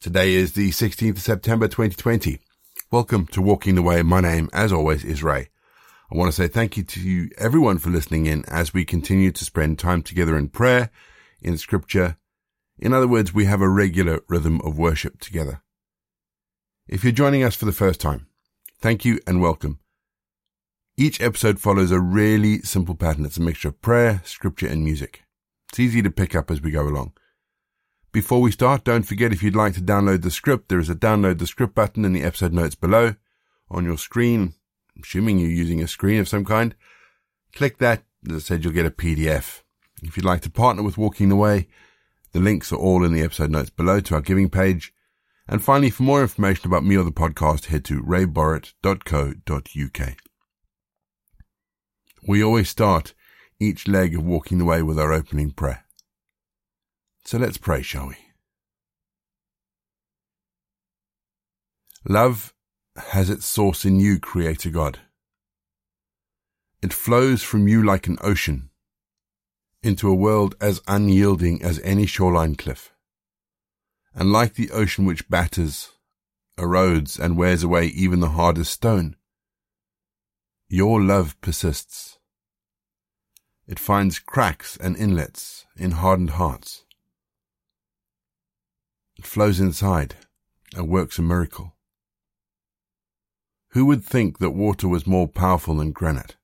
Today is the 16th of September 2020. Welcome to Walking the Way. My name, as always, is Ray. I want to say thank you to you, everyone for listening in as we continue to spend time together in prayer, in scripture. In other words, we have a regular rhythm of worship together. If you're joining us for the first time, thank you and welcome. Each episode follows a really simple pattern. It's a mixture of prayer, scripture, and music. It's easy to pick up as we go along. Before we start, don't forget if you'd like to download the script, there is a download the script button in the episode notes below on your screen. Assuming you're using a screen of some kind, click that. As I said, you'll get a PDF. If you'd like to partner with Walking the Way, the links are all in the episode notes below to our giving page. And finally, for more information about me or the podcast, head to rayborrett.co.uk. We always start each leg of Walking the Way with our opening prayer. So let's pray, shall we? Love has its source in you, Creator God. It flows from you like an ocean into a world as unyielding as any shoreline cliff. And like the ocean which batters, erodes, and wears away even the hardest stone, your love persists. It finds cracks and inlets in hardened hearts. Flows inside and works a miracle. Who would think that water was more powerful than granite?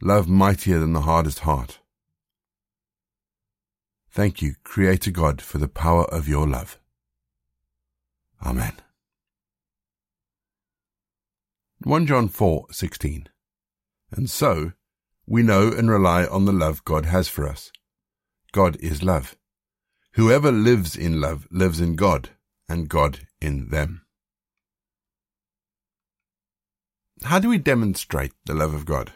Love mightier than the hardest heart. Thank you, Creator God, for the power of your love. Amen. 1 John 4:16 And so we know and rely on the love God has for us. God is love. Whoever lives in love lives in God and God in them. How do we demonstrate the love of God?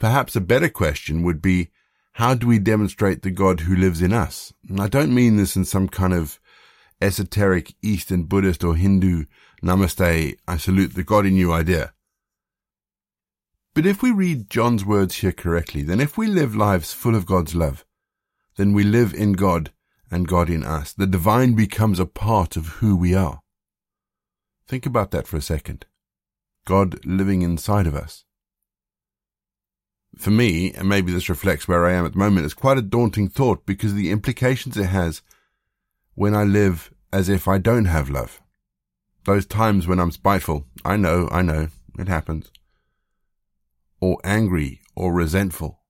Perhaps a better question would be, how do we demonstrate the God who lives in us? And I don't mean this in some kind of esoteric Eastern Buddhist or Hindu namaste, I salute the God in you idea. But if we read John's words here correctly, then if we live lives full of God's love, then we live in God and God in us. The divine becomes a part of who we are. Think about that for a second. God living inside of us. For me, and maybe this reflects where I am at the moment, it's quite a daunting thought because the implications it has when I live as if I don't have love. Those times when I'm spiteful, I know, I know, it happens. Or angry or resentful.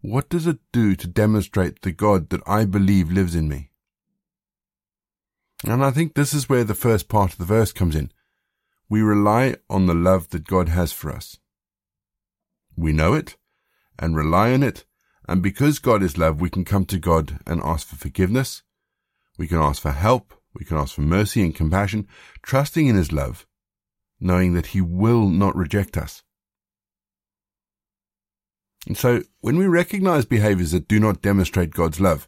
What does it do to demonstrate the God that I believe lives in me? And I think this is where the first part of the verse comes in. We rely on the love that God has for us. We know it and rely on it, and because God is love, we can come to God and ask for forgiveness. We can ask for help. We can ask for mercy and compassion, trusting in His love, knowing that He will not reject us. And so when we recognize behaviors that do not demonstrate God's love,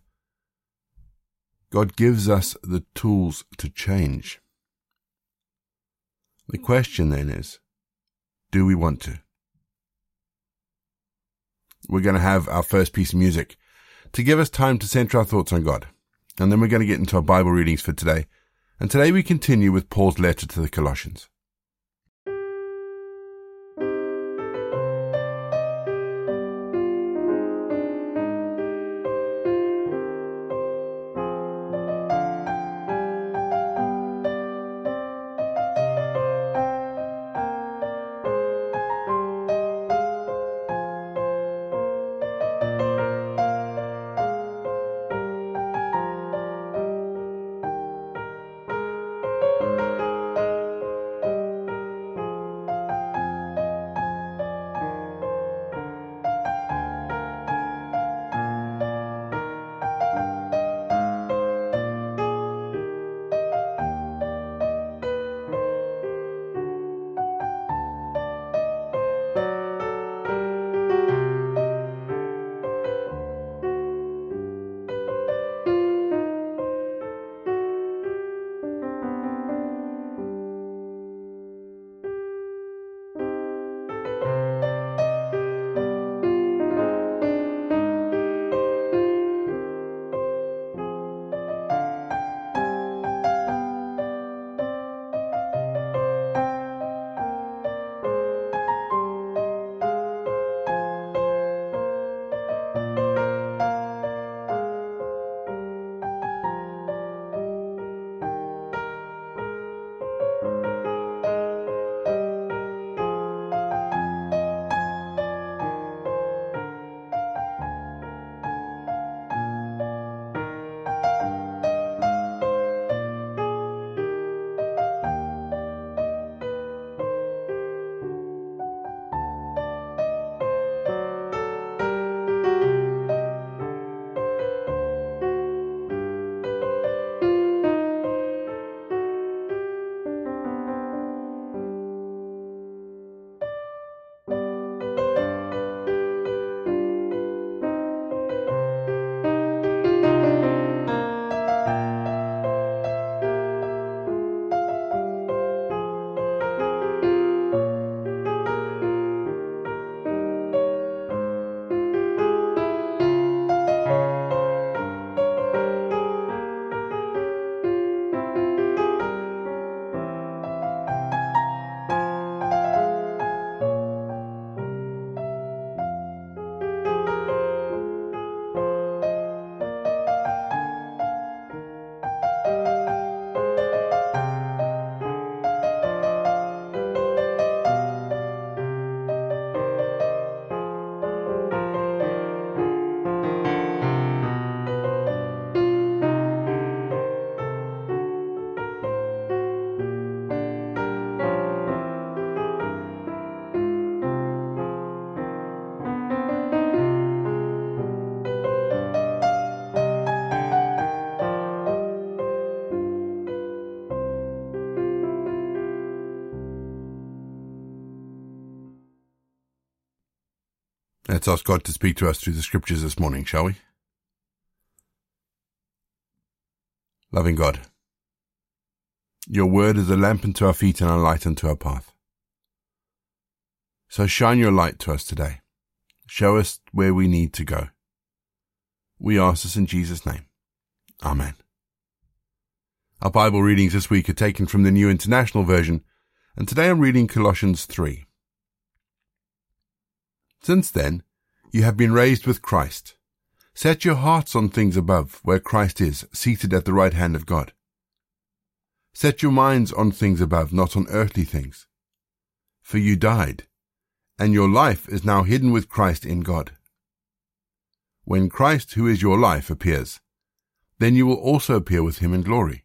God gives us the tools to change. The question then is, do we want to? We're going to have our first piece of music to give us time to center our thoughts on God. And then we're going to get into our Bible readings for today. And today we continue with Paul's letter to the Colossians. Let's ask God to speak to us through the scriptures this morning, shall we? Loving God, your word is a lamp unto our feet and a light unto our path. So shine your light to us today. Show us where we need to go. We ask this in Jesus' name. Amen. Our Bible readings this week are taken from the New International Version, and today I'm reading Colossians 3. Since then, you have been raised with Christ. Set your hearts on things above, where Christ is, seated at the right hand of God. Set your minds on things above, not on earthly things. For you died, and your life is now hidden with Christ in God. When Christ, who is your life, appears, then you will also appear with him in glory.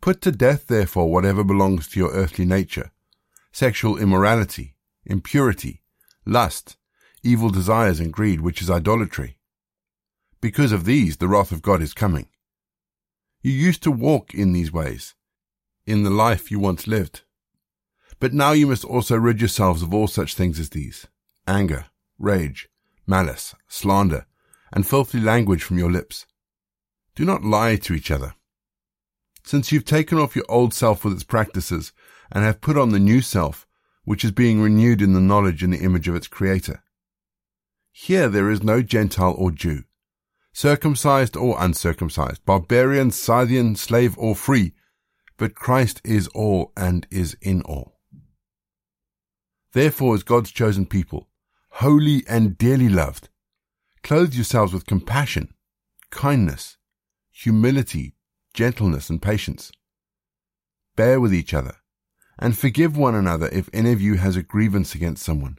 Put to death, therefore, whatever belongs to your earthly nature sexual immorality, impurity, lust, evil desires, and greed, which is idolatry. Because of these, the wrath of God is coming. You used to walk in these ways, in the life you once lived. But now you must also rid yourselves of all such things as these anger, rage, malice, slander, and filthy language from your lips. Do not lie to each other. Since you've taken off your old self with its practices and have put on the new self, which is being renewed in the knowledge and the image of its creator. Here there is no Gentile or Jew, circumcised or uncircumcised, barbarian, Scythian, slave or free, but Christ is all and is in all. Therefore, as God's chosen people, holy and dearly loved, clothe yourselves with compassion, kindness, humility, gentleness, and patience. Bear with each other and forgive one another if any of you has a grievance against someone.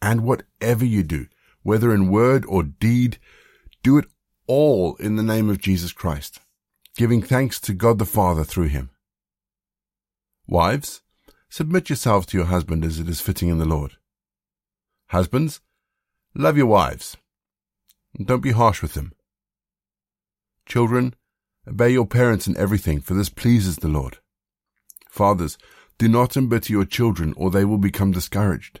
And whatever you do, whether in word or deed, do it all in the name of Jesus Christ, giving thanks to God the Father through him. Wives, submit yourselves to your husband as it is fitting in the Lord. Husbands, love your wives. And don't be harsh with them. Children, obey your parents in everything, for this pleases the Lord. Fathers, do not embitter your children, or they will become discouraged.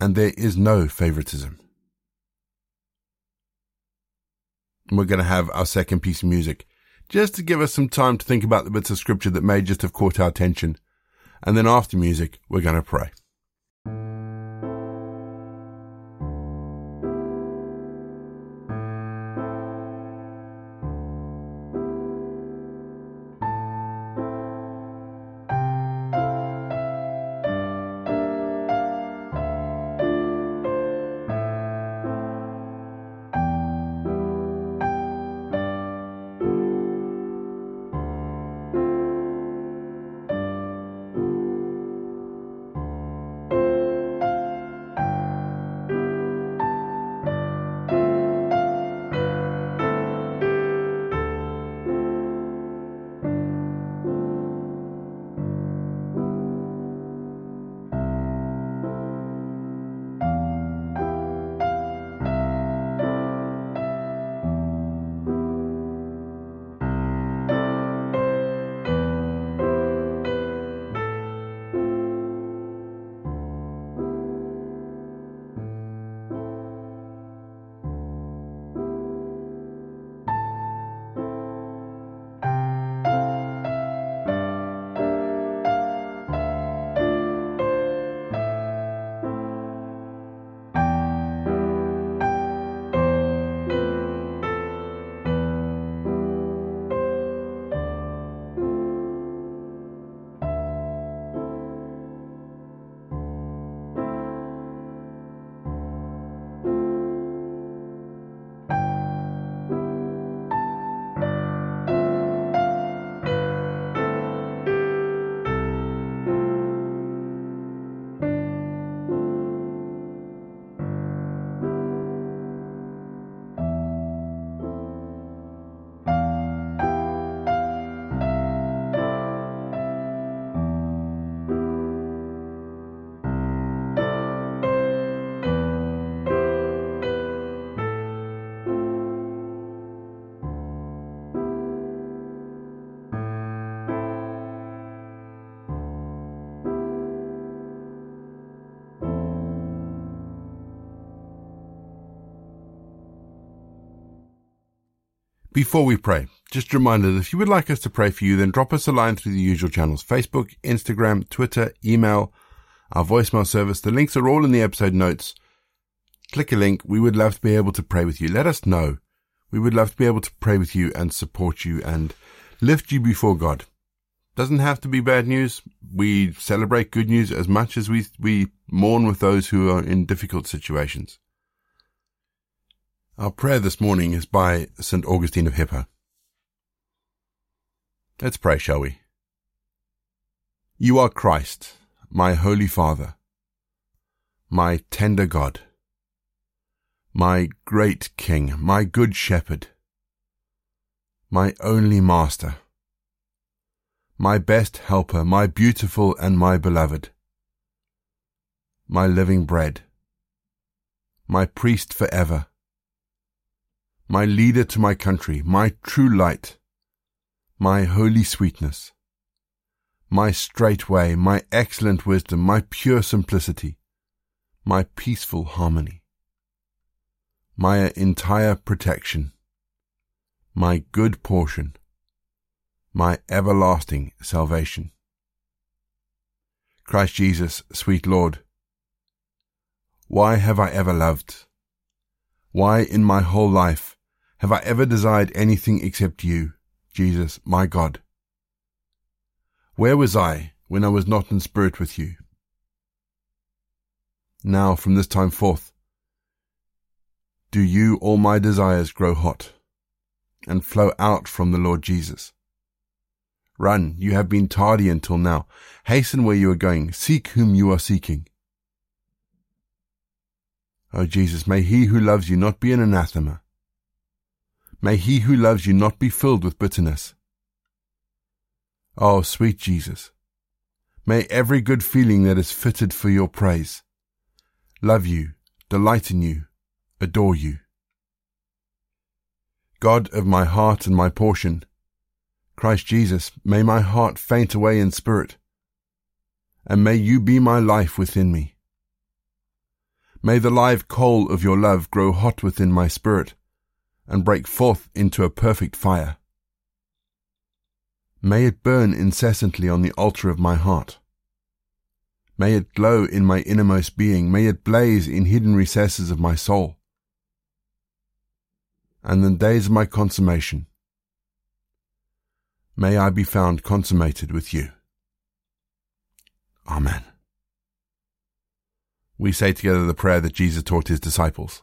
and there is no favoritism. we're going to have our second piece of music, just to give us some time to think about the bits of scripture that may just have caught our attention. And then after music, we're going to pray. Before we pray, just a reminder that if you would like us to pray for you, then drop us a line through the usual channels Facebook, Instagram, Twitter, email, our voicemail service. The links are all in the episode notes. Click a link. We would love to be able to pray with you. Let us know. We would love to be able to pray with you and support you and lift you before God. Doesn't have to be bad news. We celebrate good news as much as we, we mourn with those who are in difficult situations. Our prayer this morning is by St. Augustine of Hippo. Let's pray, shall we? You are Christ, my Holy Father, my tender God, my great King, my good Shepherd, my only Master, my best helper, my beautiful and my beloved, my living bread, my priest forever, my leader to my country, my true light, my holy sweetness, my straight way, my excellent wisdom, my pure simplicity, my peaceful harmony, my entire protection, my good portion, my everlasting salvation. Christ Jesus, sweet Lord, why have I ever loved? Why in my whole life have I ever desired anything except you, Jesus, my God? Where was I when I was not in spirit with you? Now, from this time forth, do you all my desires grow hot and flow out from the Lord Jesus? Run, you have been tardy until now. Hasten where you are going. Seek whom you are seeking. O Jesus, may he who loves you not be an anathema May he who loves you not be filled with bitterness. Oh, sweet Jesus, may every good feeling that is fitted for your praise love you, delight in you, adore you. God of my heart and my portion, Christ Jesus, may my heart faint away in spirit, and may you be my life within me. May the live coal of your love grow hot within my spirit, and break forth into a perfect fire. May it burn incessantly on the altar of my heart. May it glow in my innermost being. May it blaze in hidden recesses of my soul. And in the days of my consummation, may I be found consummated with you. Amen. We say together the prayer that Jesus taught his disciples.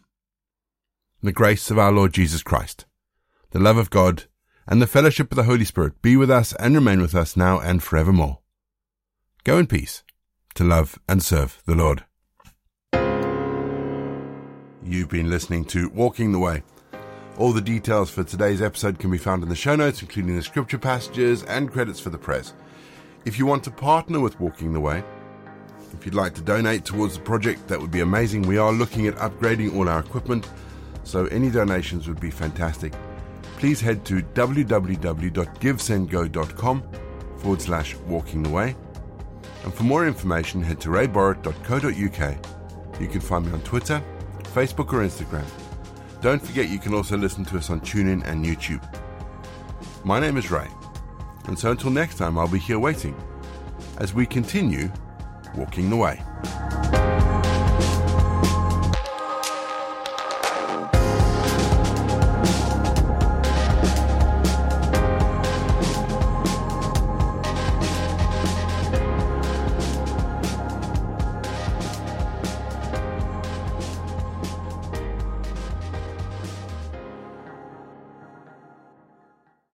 the grace of our Lord Jesus Christ, the love of God, and the fellowship of the Holy Spirit be with us and remain with us now and forevermore. Go in peace to love and serve the Lord. You've been listening to Walking the Way. All the details for today's episode can be found in the show notes, including the scripture passages and credits for the press. If you want to partner with Walking the Way, if you'd like to donate towards the project, that would be amazing. We are looking at upgrading all our equipment so any donations would be fantastic. Please head to www.givesendgo.com forward slash walking the way. And for more information, head to rayborrett.co.uk. You can find me on Twitter, Facebook, or Instagram. Don't forget you can also listen to us on TuneIn and YouTube. My name is Ray, and so until next time, I'll be here waiting as we continue walking the way.